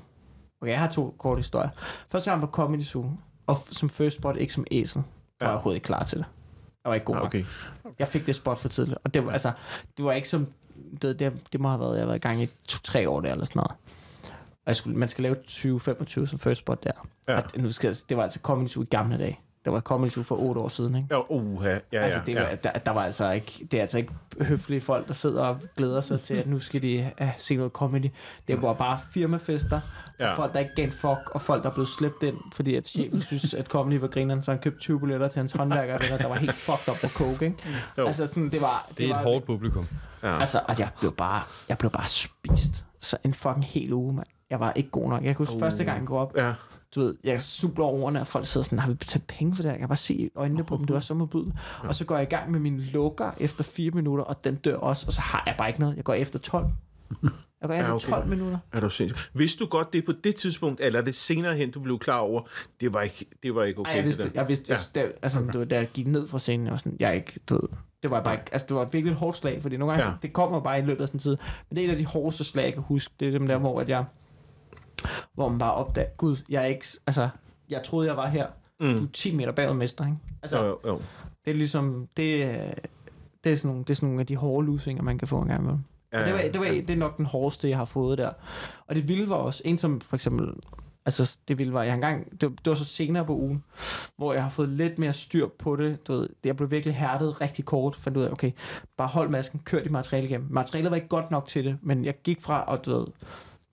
Okay, jeg har to korte historier. Første gang, jeg var på Comedy Zoo. Og som first spot, ikke som æsel. Jeg var Ja. overhovedet ikke klar til det. Jeg var ikke god Ah, nok. okay. Jeg fik det spot for tidligt. Og det var, altså, det var ikke som... Det, det, det må have været, jeg har været i gang i to-tre år der, eller sådan noget. Og jeg skulle, man skal lave 20-25 som first spot der. Ja. Og nu skal, jeg- det var altså Comedy Zoo i gamle dage. Det var Comedy Zoo for otte år siden, ikke? Ja, uha. Ja, ja, altså, det, var, ja. der, der, var altså ikke, det er altså ikke høflige folk, der sidder og glæder sig til, at nu skal de uh, se noget comedy. Det var bare firmafester, ja. Og folk, der ikke gav en fuck, og folk, der blev slæbt ind, fordi at chefen synes, at comedy var grineren, så han købte 20 billetter til hans håndværker, der, der var helt fucked up på coke, ikke? Jo. Altså, sådan, det var... Det, Det er var, et hårdt publikum. ja. Altså, og jeg blev bare, jeg blev bare spist. Så en fucking hel uge, mand. Jeg var ikke god nok. Jeg kan huske, uh. første gang jeg går op, ja. Du ved, jeg subler over ordene, og folk sidder sådan, har vi betalt penge for det her? Jeg kan bare se øjnene på dem, det var så modbydeligt. Og så går jeg i gang med min lukker efter 4 minutter, og den dør også, og så har jeg bare ikke noget. Jeg går efter 12. Jeg går efter okay. 12 minutter. Er du sindssygt? Vidste du godt det på det tidspunkt, eller er det senere hen, du blev klar over, det var ikke, det var ikke okay? Ej, jeg vidste, det der? jeg vidste, jeg, der, altså, det var, da jeg gik ned fra scenen, jeg var sådan, jeg er ikke, ved, det var bare ikke, altså det var et virkelig et hårdt slag, fordi nogle gange, Ja. ja. det kommer bare i løbet af sådan tid, men det er et af de hårdeste slag, jeg kan huske, det er dem der, hvor at jeg, hvor man bare opdager, gud, jeg er ikke, altså, jeg troede, jeg var her, Mm. du er 10 meter bagud mester, ikke? Altså, Jo, jo, jo. det er ligesom, det, er- det er sådan nogle, det er sådan nogle af de hårde losinger, man kan få en gang imellem. Ja, Og det, var, det, var, ja. det er nok den hårdeste, jeg har fået der. Og det vilde var også, en som for eksempel, altså det vilde var, jeg engang, det, det var så senere på ugen, hvor jeg har fået lidt mere styr på det. Du ved, jeg blev virkelig hærdet rigtig kort, fandt ud af, okay, bare hold masken, kør dit materiale igennem. Materialet var ikke godt nok til det, men jeg gik fra at, du ved,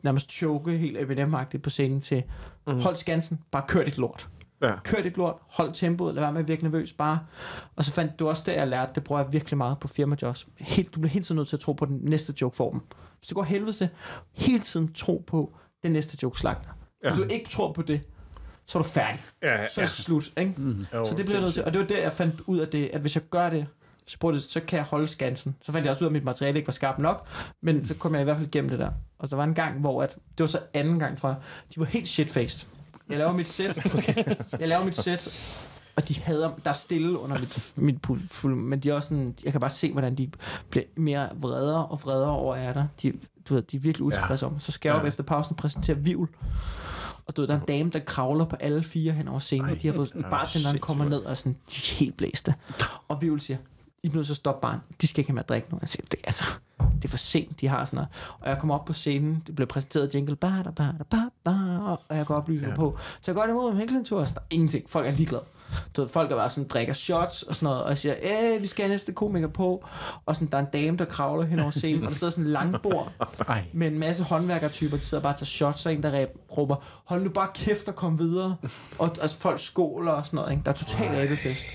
nærmest choke helt Eminem-agtigt på scenen til, mm. hold skansen, bare kør dit lort. Ja. Kør dit lort, hold tempoet, lad være med at virke nervøs, bare. Og så fandt du også det, jeg lærte, det bruger jeg virkelig meget på firmajobs. Helt, du bliver hele tiden nødt til at tro på den næste joke for dem. Hvis det går helvede hele tiden tro på den næste joke slagter. Hvis Ja. du ikke tror på det, så er du færdig. Ja, Så er det slut, ikke? Mm. Jo, Så det bliver jeg nødt til. Og det var der, jeg fandt ud af det, at hvis jeg gør det, så, det, så kan jeg holde skansen. Så fandt jeg også ud af, at mit materiale ikke var skarpt nok, men så kom jeg i hvert fald igennem det der. Og der var en gang, hvor at, det var så anden gang, tror jeg, de var helt shitfaced. Jeg laver mit sæt, jeg laver mit sæt, og de hader, der er stille under mit, mit pul- fuld, men de er også sådan, jeg kan bare se, hvordan de bliver mere vredere og vredere over af dig. De, du ved, de er virkelig utilfredse ja. om. Så skal jeg op Ja. efter pausen og præsentere Vivl. Og du ved, der er en dame, der kravler på alle fire hen over scenen, og de har fået bartenderen kommer ned og er sådan, de er helt blæste. Og Vivl siger, I er nødt til at stoppe barn. De skal ikke have med at drikke nu. Jeg siger, det, er altså, det er for sent, de har sådan noget. Og jeg kommer op på scenen, det bliver præsenteret jingle, ba, da, ba, da, ba, ba, og jeg går oplyser ja. på. Så jeg går imod om Henklen Tours. Der er ingenting. Folk er ligeglade. Du ved, folk er bare sådan, drikker shots og sådan noget, og jeg siger, øh, vi skal have næste komiker på. Og sådan, der er en dame, der kravler hen over scenen, og der sidder sådan en lang bord Ej. med en masse håndværkertyper, de sidder bare og tager shots, og en, der råber, hold nu bare kæft og kom videre. Og altså, folk skåler og sådan noget, ikke? Der er totalt æbefest.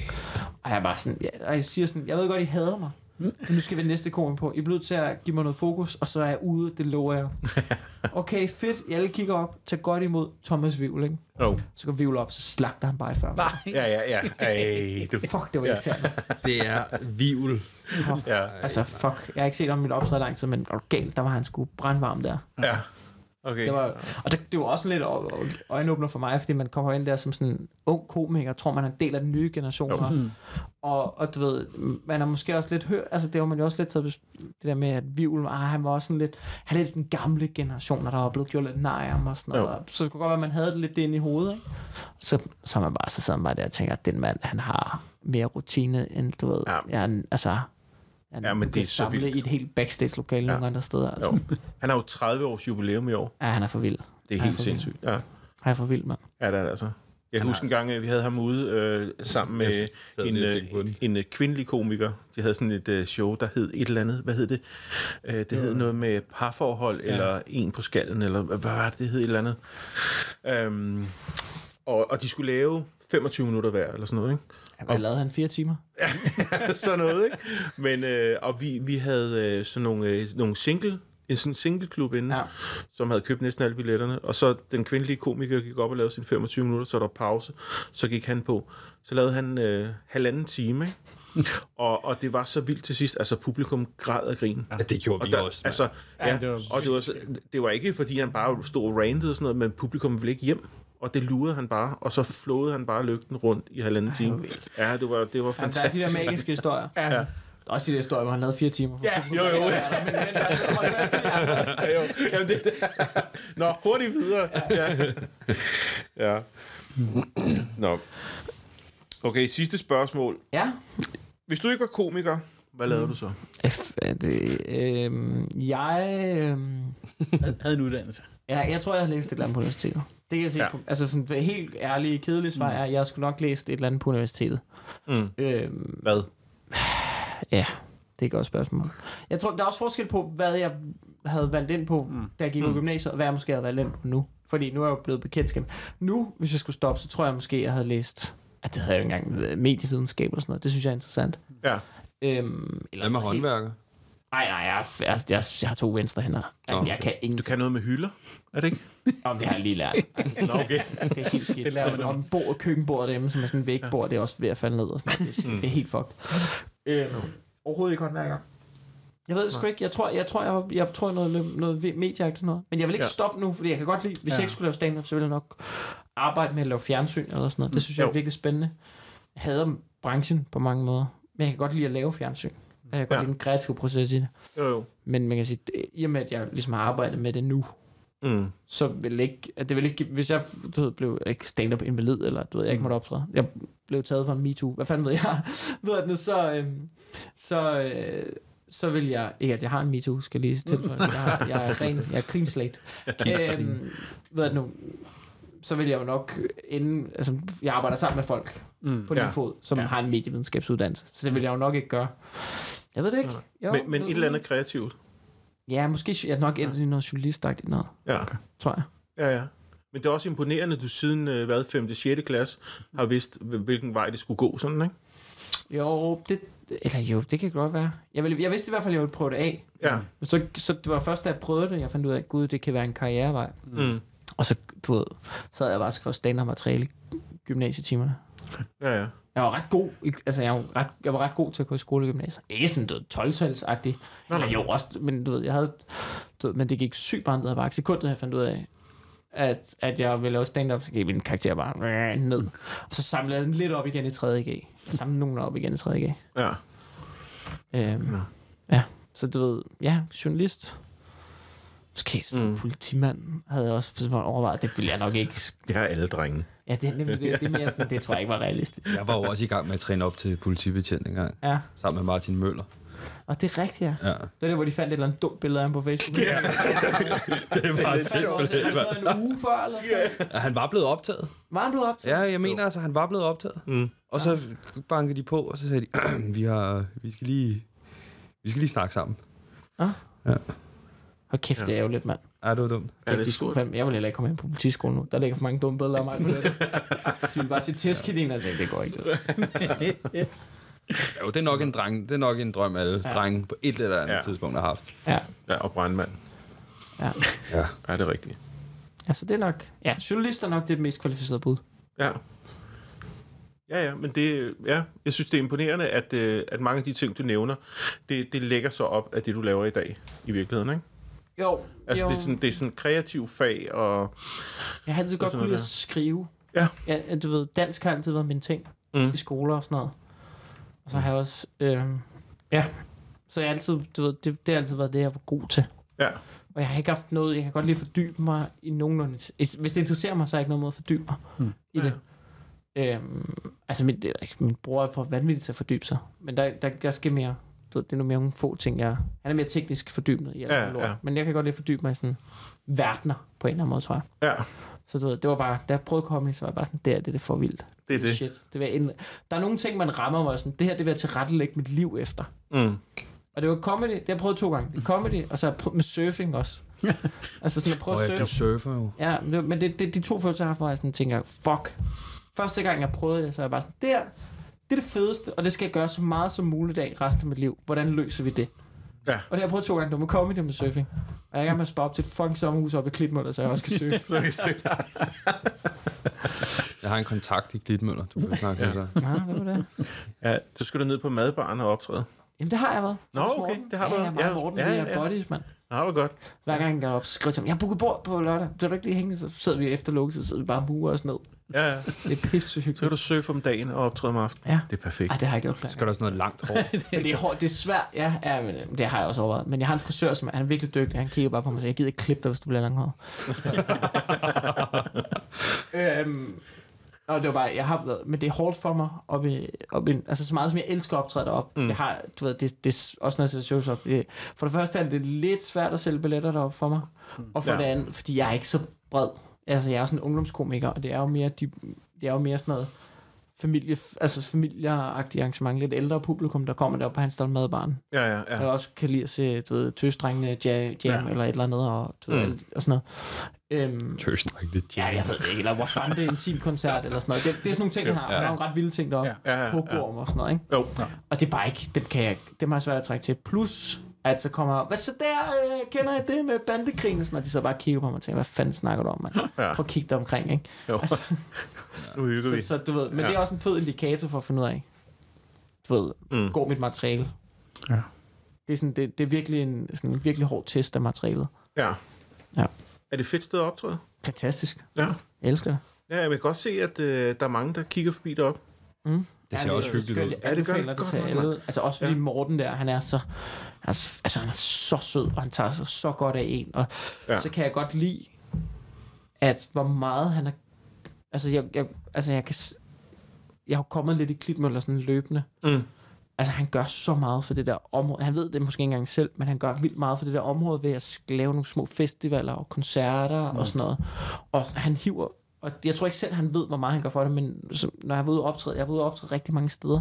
Og jeg er bare sådan, ja, og jeg siger sådan, jeg ved godt, I hader mig. Men nu skal vi næste komiker på. I er nødt til at give mig noget fokus, og så er jeg ude, det lover jeg. Okay, fedt. I alle kigger op. Tag godt imod Thomas Vivl, ikke? Jo. Så går Vivl op, så slagter han bare i før. Nej. Ja, ja, ja. Ej, det, Fuck, det var Ja. irriterende. Det er vivl. ja, Altså, fuck. Jeg har ikke set ham i mit optræde lang tid, men er galt, der var han sgu brandvarm der. ja. Okay. Det var, og det, det var også lidt øjenåbner for mig, fordi man kommer ind der som sådan en ung komiker, tror man er en del af den nye generation. Og, og, og du ved, man er måske også lidt hørt, altså det var man jo også lidt taget, det der med, at Vivl, ah, han var også sådan lidt, han er lidt den gamle generation, der var blevet gjort lidt nej af ham og sådan noget. Jo. Og Så det kunne godt være, at man havde det lidt inde i hovedet, ikke? Så, så er man bare, så sidder man bare der og tænker, at den mand, han har mere rutine, end du ved, Ja. ja. jeg, altså, han Ja, men det er så samlet vildt. i et helt backstage-lokale ja. nogle andre steder. Altså. Jo. Han har jo 30 års jubilæum i år. Ja, han er for vild. Det er Ej, helt sindssygt. Ja. Han er for vild, mand. Ja, det er det altså. Jeg kan huske en gang, at vi havde ham ude øh, sammen med sad en, øh, en øh, kvindelig komiker. De havde sådan et øh, show, der hed et eller andet. Hvad hed det? Øh, det hed noget med parforhold, ja. eller en på skallen, eller hvad hvad var det, det hed et eller andet. Øhm, og, og de skulle lave 25 minutter hver, eller sådan noget, ikke? Hvad lavede han? Fire timer? sådan noget, ikke? Men, øh, og vi, vi havde øh, sådan nogle, øh, nogle single, en sådan singleklub inde, Ja. som havde købt næsten alle billetterne. Og så den kvindelige komiker gik op og lavede sine 25 minutter, så var der pause. Så gik han på. Så lavede han øh, halvanden time, ikke? og, og det var så vildt til sidst. Altså, publikum græd af grin. Ja, det gjorde Og vi der, også. altså, ja, Ja, det var, var og det var, så- det var ikke, fordi han bare stod og rantede og sådan noget, men publikum ville ikke hjem. Og det lurede han bare, og så flåede han bare lygten rundt i halvanden time. Ja, det var, det var Jamen, der er de fantastisk. der magiske historier. Ja. Der er også de der historier, hvor han lavede fire timer. Ja, Jo, jo. Men, men altså, i det. Ja, jo. Jamen, det... Nå, hurtigt videre. Ja. ja. Nå. Okay, sidste spørgsmål. Ja, Hvis du ikke var komiker, hvad lavede du så? F, er det, øhm, jeg, øhm, Havde- Havde en uddannelse. ja, jeg tror, jeg har læst et eller andet på universitetet. Det kan jeg sige. Ja. På, altså sådan det helt ærlige, kedelige svar er, at jeg skulle nok læst et eller andet på universitetet. Mm. Øhm, Hvad? ja, det er et godt spørgsmål. Jeg tror, der er også forskel på, hvad jeg havde valgt ind på, mm. da jeg gik på Mm. gymnasiet, og hvad jeg måske havde valgt ind på nu. Fordi nu er jeg jo blevet bekendtskab. Nu, hvis jeg skulle stoppe, så tror jeg måske, jeg havde læst... At det havde jeg jo ikke engang været medievidenskab eller sådan noget. Det synes jeg er interessant. Ja. Øhm, eller Hvad med håndværker? Nej, nej, jeg, jeg, jeg, jeg har to venstre hænder. Nå. Jeg, jeg kan ingen... Du kan noget med hylder, er det ikke? Om det har jeg lige lært. Altså, Nå, okay. det er helt skidt. Det lærer man om. Bord, køkkenbord derhjemme, som er sådan en vægbord, det er også ved at falde ned og sådan noget. Det, er- det er helt fucked. Øh, overhovedet ikke håndværker. Jeg ved sgu ikke. Jeg tror, jeg tror, jeg, jeg tror noget, noget medieagt og noget. Men jeg vil ikke Ja. ja. stoppe nu, fordi jeg kan godt lide, hvis ja. Ja. jeg ikke skulle lave stand-up, så ville jeg nok arbejde med at lave fjernsyn eller sådan noget. Det synes jeg er Jo. virkelig spændende. Jeg hader branchen på mange måder. Men jeg kan godt lide at lave fjernsyn. Jeg kan godt Ja. lide den kreative proces i det. Jo, jo. Men man kan sige, det- i og med, at jeg ligesom har arbejdet med det nu, Mm. så vil ikke, at det vil ikke, hvis jeg du ved, blev ikke stand-up invalid, eller du ved, jeg ikke måtte optræde, jeg blev taget for en MeToo, hvad fanden ved jeg, ved jeg, så, øhm, så, øh, så vil jeg, ikke at jeg har en MeToo, skal lige tilføje, jeg, har, jeg er ren, jeg er clean slate. øhm, ved jeg nu, så vil jeg jo nok inden, altså, jeg arbejder sammen med folk Mm. på lige Ja. fod, som Ja. har en medievidenskabsuddannelse, så det vil jeg jo nok ikke gøre. Jeg ved det ikke. Jo, Men, men et eller det? andet kreativt. Ja, måske jeg nok endt i noget journalistagtigt noget, Ja. tror jeg. Ja, ja. Men det er også imponerende, at du siden øh, hvad, 5. 6. klasse har vidst, hvil- hvilken vej det skulle gå, sådan, ikke? Jo, det, eller jo, det kan godt være. Jeg, vil, jeg vidste i hvert fald, at jeg ville prøve det af. Ja. Men så, så det var først, da jeg prøvede det, jeg fandt ud af, at gud, det kan være en karrierevej. Mm. Og så, du ved, så havde jeg bare skrevet stand materiale i gymnasietimerne. Ja, ja. Jeg var ret god, i- altså jeg var ret, jeg var ret god til at gå i skole i gymnasiet. Ikke sådan, du ved, 12-talsagtig. Nå, Eller nå. jo, også, men du ved, jeg havde, du ved, men det gik sygt bare ned ad bakke. Sekundet, jeg fandt ud af, at, at jeg ville lave stand-up, så gik min karakter bare ned. Og så samlede jeg den lidt op igen i 3.G. Jeg samlede nogen op igen i 3.G. Ja. Øhm, Nå. ja, så du ved, ja, journalist. Måske sådan Mm. politimand havde jeg også overvejet. Det ville jeg nok ikke. Det har alle drenge. Ja, det er nemlig det, det, er mere sådan, det tror jeg ikke var realistisk. Jeg var jo også i gang med at træne op til politibetjent engang, Ja, sammen med Martin Møller. og det er rigtigt, ja. Ja. Det var det, hvor de fandt et eller andet dumt billede af ham på Facebook. Ja, Det var simpelthen... Han var en uge før, eller sådan. Ja, Han var blevet optaget. Var han blevet optaget? Ja, jeg mener altså, han var blevet optaget. Mm. Og så bankede de på, og så sagde de, vi, har, vi, skal lige, vi skal lige snakke sammen. Hold kæft, det er jo lidt, mand. Ja, det var dumt. Ja, Kæft, det de skulle fandme, jeg vil heller ikke komme ind på politiskolen nu. Der ligger for mange dumme billeder af mig. De ville bare se tæskidin og tænke, det går ikke. Jo, det er nok en dreng, det er nok en drøm, alle ja. Ja. drenge på et eller andet Ja. ja. tidspunkt har haft. Ja, Ja, og brandmand. ja. Ja. Ja, det er rigtigt. Altså, det er nok... Ja, journalist er nok det mest kvalificerede bud. Ja. Ja, ja, men det, ja, jeg synes, det er imponerende, at, øh, at mange af de ting, du nævner, det, det lægger sig op af det, du laver i dag, i virkeligheden, ikke? Jo, Altså, jo. det er sådan, det er sådan kreativ fag, og... Jeg har altid godt kunne lide at skrive. Ja. ja. Du ved, dansk har altid været min ting Mm. i skoler og sådan noget. Og så har jeg også... Øh, ja, så jeg har altid, du ved, det, det har altid været det, jeg var god til. Ja. Og jeg har ikke haft noget, jeg kan godt lide at fordybe mig i nogenlunde... Hvis det interesserer mig, så har jeg ikke noget måde at fordybe mig Hmm. i det. Øhm, altså, min, det er min bror er for vanvittig til at fordybe sig. Men der, der, der skal mere... Du ved, det er nogle mere nogle få ting, jeg... Han er mere teknisk fordybende i alt Ja, lort. ja. Men jeg kan godt lide at fordybe mig i sådan verdener på en eller anden måde, tror jeg. Ja, Så du ved, det var bare, da jeg prøvede comedy, så var jeg bare sådan, det er det, for vildt. det er det. Shit. Det jeg ind... Der er nogle ting, man rammer mig sådan, det her, det vil jeg tilrettelægge mit liv efter. Mm. Og det var comedy, det har jeg prøvet to gange. Det er comedy, og så har jeg prøvet med surfing også. altså sådan at prøve at ja, surfe. du surfer jo. Ja, men det, det, de to følelser, jeg har haft, hvor jeg sådan tænker, fuck. Første gang, jeg prøvede det, så er jeg bare sådan, det her, det er det fedeste, og det skal jeg gøre så meget som muligt af resten af mit liv. Hvordan løser vi det? Ja. Og det har jeg prøvet to gange, det var med comedy og med surfing. Og jeg er gang med at spare op til et fucking sommerhus oppe i Klitmøller, så jeg også kan surfe. Så kan I se. Jeg har en kontakt i Glitmøller, du kan snakke med sig. Nej, hvad var det? Ja, så skal du ned på madbaren og optræde. Jamen, det har jeg været. Nå, Hos okay, Morten. det har du ja, været. Ja, Ja, ja, Morten, ja, ja, ja, ja, ja. buddies, mand. Nå, hvor godt. Hver gang jeg går op, så skriver jeg til ham, jeg booker bord på lørdag. Bliver du ikke lige hængende? Så sidder vi efter lukket, så sidder vi bare og murer os ned. Ja, ja. Det er pisse Så kan hyggeligt. du surfe om dagen og optræde om aftenen. Ja. Det er perfekt. Ej, det har jeg gjort flere Skal der sådan noget langt hår? Men det er, hårdt, det er svært, ja, ja men, øh, det har jeg også overvejet. Men jeg har en frisør, som er, han er virkelig dygtig. Han kigger bare på mig og siger, jeg gider ikke klippe dig, hvis du bliver langhåret. øhm, Og det var bare, jeg har været, men det er hårdt for mig, op i, op i, altså så meget som jeg elsker at optræde derop. Mm. Jeg har, du ved, det, det er også noget, jeg shows op. Det, for det første er det lidt svært at sælge billetter derop for mig. Mm. Og for ja. det andet, fordi jeg er ikke så bred. Altså, jeg er jo sådan en ungdomskomiker, og det er jo mere, de, det er jo mere sådan noget familie, altså familieagtigt arrangement. Lidt ældre publikum, der kommer derop på hans madbarn. Ja, ja, Ja. ja. Der også kan lide at se, du ved, tøstrengene jam, jam Ja. ja. eller et eller andet, og, du ved, Mm. og sådan noget. Øhm, Tøsdreng lidt Ja, jeg ved ikke, eller hvor fanden det er en intimkoncert eller sådan noget. Det, det er sådan nogle ting, han har. Han har nogle ret vilde ting deroppe. Ja. Ja, ja, Ja. ja. Og sådan noget, ikke? Jo. Og det er bare ikke, dem kan jeg, dem har jeg svært at trække til. Plus, at så kommer, hvad så der, øh, kender jeg det med bandekrigen? Sådan, og de så bare kigger på mig og tænker, hvad fanden snakker du om, mand? Ja. Prøv at kigge dig omkring, ikke? Jo. Altså, Nu hygger vi. så, så, du ved, men Ja. det er også en fed indikator for at finde ud af, du ved, Mm. går mit materiale. Ja. Det er, sådan, det, det er virkelig en, sådan en virkelig hård test af materialet. Ja. Ja. Er det et fedt sted at optræde? Fantastisk. Ja. Jeg elsker det. Ja, jeg vil godt se, at øh, der er mange, der kigger forbi derop. Mm. Det ser også hyggeligt ud. Ja, det gør det anbefaler godt til alle. Altså også fordi Ja. ja. Morten der, han er så... Er, altså, han er så sød, og han tager sig så godt af en. Og Ja. ja. så kan jeg godt lide, at hvor meget han er... Altså, jeg, jeg, altså, jeg kan... Jeg har kommet lidt i klitmøller sådan løbende. Mm. Altså, han gør så meget for det der område. Han ved det måske ikke engang selv, men han gør vildt meget for det der område ved at lave nogle små festivaler og koncerter mm. og sådan noget. Og han hiver... Og jeg tror ikke selv, han ved, hvor meget han gør for det, men når jeg var ude og optræde, jeg var ude og optræde rigtig mange steder,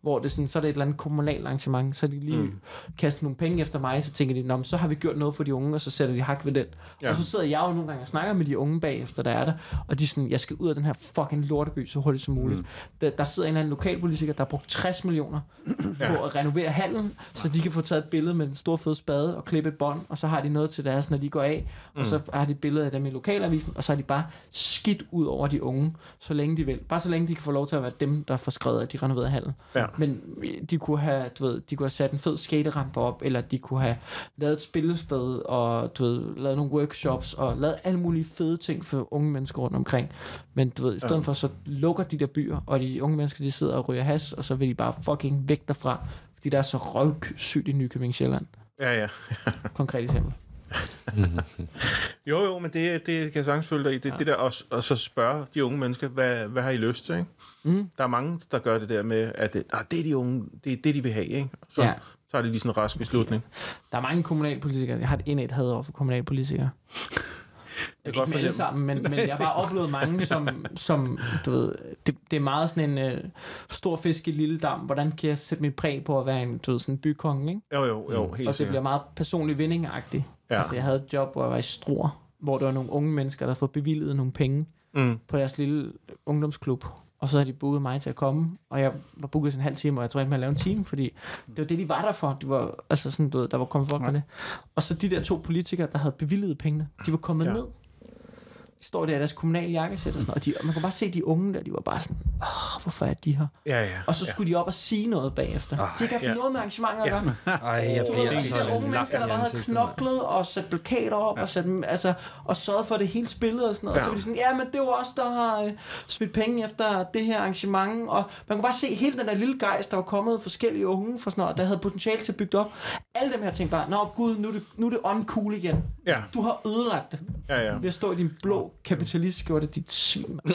hvor det er sådan, så er det et eller andet kommunalt arrangement, så er de lige Mm. mm. kastet nogle penge efter mig, så tænker de, Nå, så har vi gjort noget for de unge, og så sætter de hak ved den. Ja. Ja. Og så sidder jeg jo nogle gange og snakker med de unge bagefter, der er der, og de er sådan, jeg skal ud af den her fucking lorteby så hurtigt som muligt. Mm. Der, der sidder en eller anden lokalpolitiker, der har brugt 60 millioner Ja. på at renovere hallen, så de kan få taget et billede med den store fede spade og klippe et bånd, og så har de noget til deres, når de går af, mm. og så har de et billede af dem i lokalavisen, og så har de bare skidt ud over de unge, så længe de vil. Bare så længe de kan få lov til at være dem, der får skrevet, at de renoverede hallen. Ja. Men de kunne have, du ved, de kunne have sat en fed skaterampe op, eller de kunne have lavet et spillested, og du ved, lavet nogle workshops, og lavet alle mulige fede ting for unge mennesker rundt omkring. Men du ved, i stedet ja. for, så lukker de der byer, og de unge mennesker, de sidder og ryger has, og så vil de bare fucking væk derfra, fordi der er så røvsygt i Nykøbing Sjælland. Ja, ja. Konkret eksempel. Jo, jo, men det, det kan jeg sagtens følge dig i. Det, ja. Det der også, og så spørge de unge mennesker, hvad, hvad har I lyst til, ikke? Mm. Der er mange, der gør det der med, at det, ah, det er de unge, det er det, de vil have, ikke? Så ja. Tager de lige sådan en rask beslutning. Der er mange kommunalpolitikere. Jeg har et indæt had over for kommunalpolitikere. Jeg Ikke med alle sammen, men, men jeg har bare oplevet mange, som, som du ved, det, det er meget sådan en uh, stor fisk i lille dam. Hvordan kan jeg sætte mit præg på at være en, du ved, sådan en bykonge, ikke? Jo, jo, jo, helt Og det bliver sikkert. meget personlig vindingagtigt. Ja. Ja. Altså, jeg havde et job, hvor jeg var i Struer, hvor der var nogle unge mennesker, der fået bevilget nogle penge Mm. på deres lille ungdomsklub. Og så havde de booket mig til at komme, og jeg var booket sådan en halv time, og jeg tror ikke, man lavede en time, fordi det var det, de var der for. De var, altså sådan, du ved, der var kommet for, for det. Og så de der to politikere, der havde bevilget pengene, de var kommet Ja. ja. ned. De står der i deres kommunale jakkesæt og sådan noget, og, de, og man kunne bare se de unge der, de var bare sådan, Åh, hvorfor er de her? Ja, ja. Og så skulle de op og sige noget bagefter. De kan have ja. noget med arrangementet at Ja. gøre. Ej, jeg Du ved, bliver de så der unge mennesker, der bare havde knoklet og sat plakater op ja. og, sat, altså, og sørget for det hele spillet og sådan noget. Ja. Ja. Og så var de sådan, ja, men det var os, der har øh, smidt penge efter det her arrangement. Og man kunne bare se hele den der lille gejst, der var kommet forskellige unge for sådan noget, der havde potentiale til at bygge det op. Alle dem her tænkte bare, nå gud, nu er det, nu er det uncool igen. Ja, Du har ødelagt det ja, ja. ved at stå i din blå kapitalistskjorte, dit svin.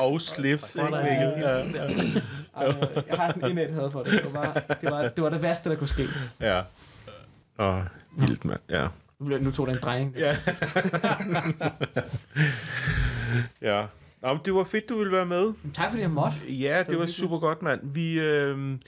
Og slips, ikke, Mikkel? Ja, Jeg har sådan en indæt had for det. Det var, det, var, det var det værste, der kunne ske. ja. Åh, vildt, mand. Ja. Nu blev- Nu tog den en drejning. Ja. ja. Nå, men det var fedt, du ville være med. Tak fordi jeg måtte. Ja, det var hyggeligt. super godt, mand. Vi, øh,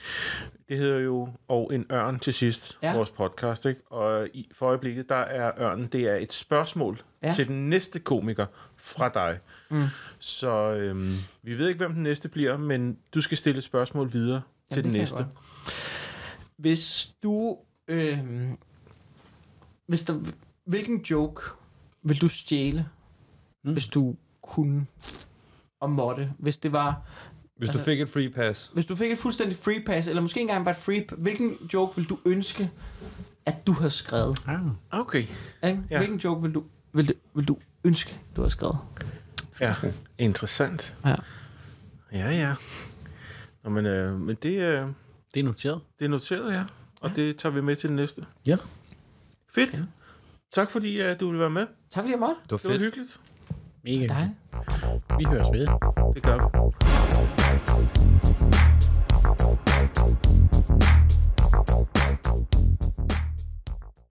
det hedder jo Og en ørn til sidst, ja. Vores podcast, ikke? Og i, for øjeblikket, der er ørnen, det er et spørgsmål ja. Til den næste komiker fra dig. Mm. Så øh, vi ved ikke, hvem den næste bliver, men du skal stille et spørgsmål videre til det den næste. Hvis du... Øh, hvis der, hvilken joke vil du stjæle, mm. hvis du kunne og måtte? Hvis det var... Hvis du Altså- fik et free pass. Hvis du fik et fuldstændig free pass, eller måske ikke engang bare et free Hvilken joke vil du ønske, at du havde skrevet? Ah. Okay. Ikke? Ja. Ja. Hvilken joke vil du, vil, du, vil du ønske, du havde skrevet? Ja, interessant. Ja. Ja, ja. Nå, men, øh, men det, øh, Det er noteret. det er noteret, ja. Og det tager vi med til den næste. Ja. Fedt. Tak fordi uh, du ville være med. Tak fordi jeg måtte. Det var Det var fedt. hyggeligt. Mega Dig? hyggeligt. Vi høres ved. Det gør vi. Thank you.